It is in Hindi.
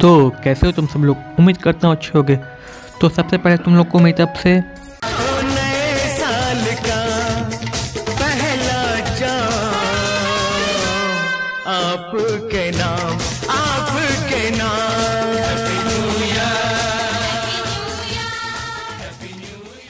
तो कैसे हो तुम सब लोग? उम्मीद करता हूँ अच्छे होगे। तो सबसे पहले तुम लोग को मेरी तरफ़ से नए साल का पहला आपके नाम आपके नाम।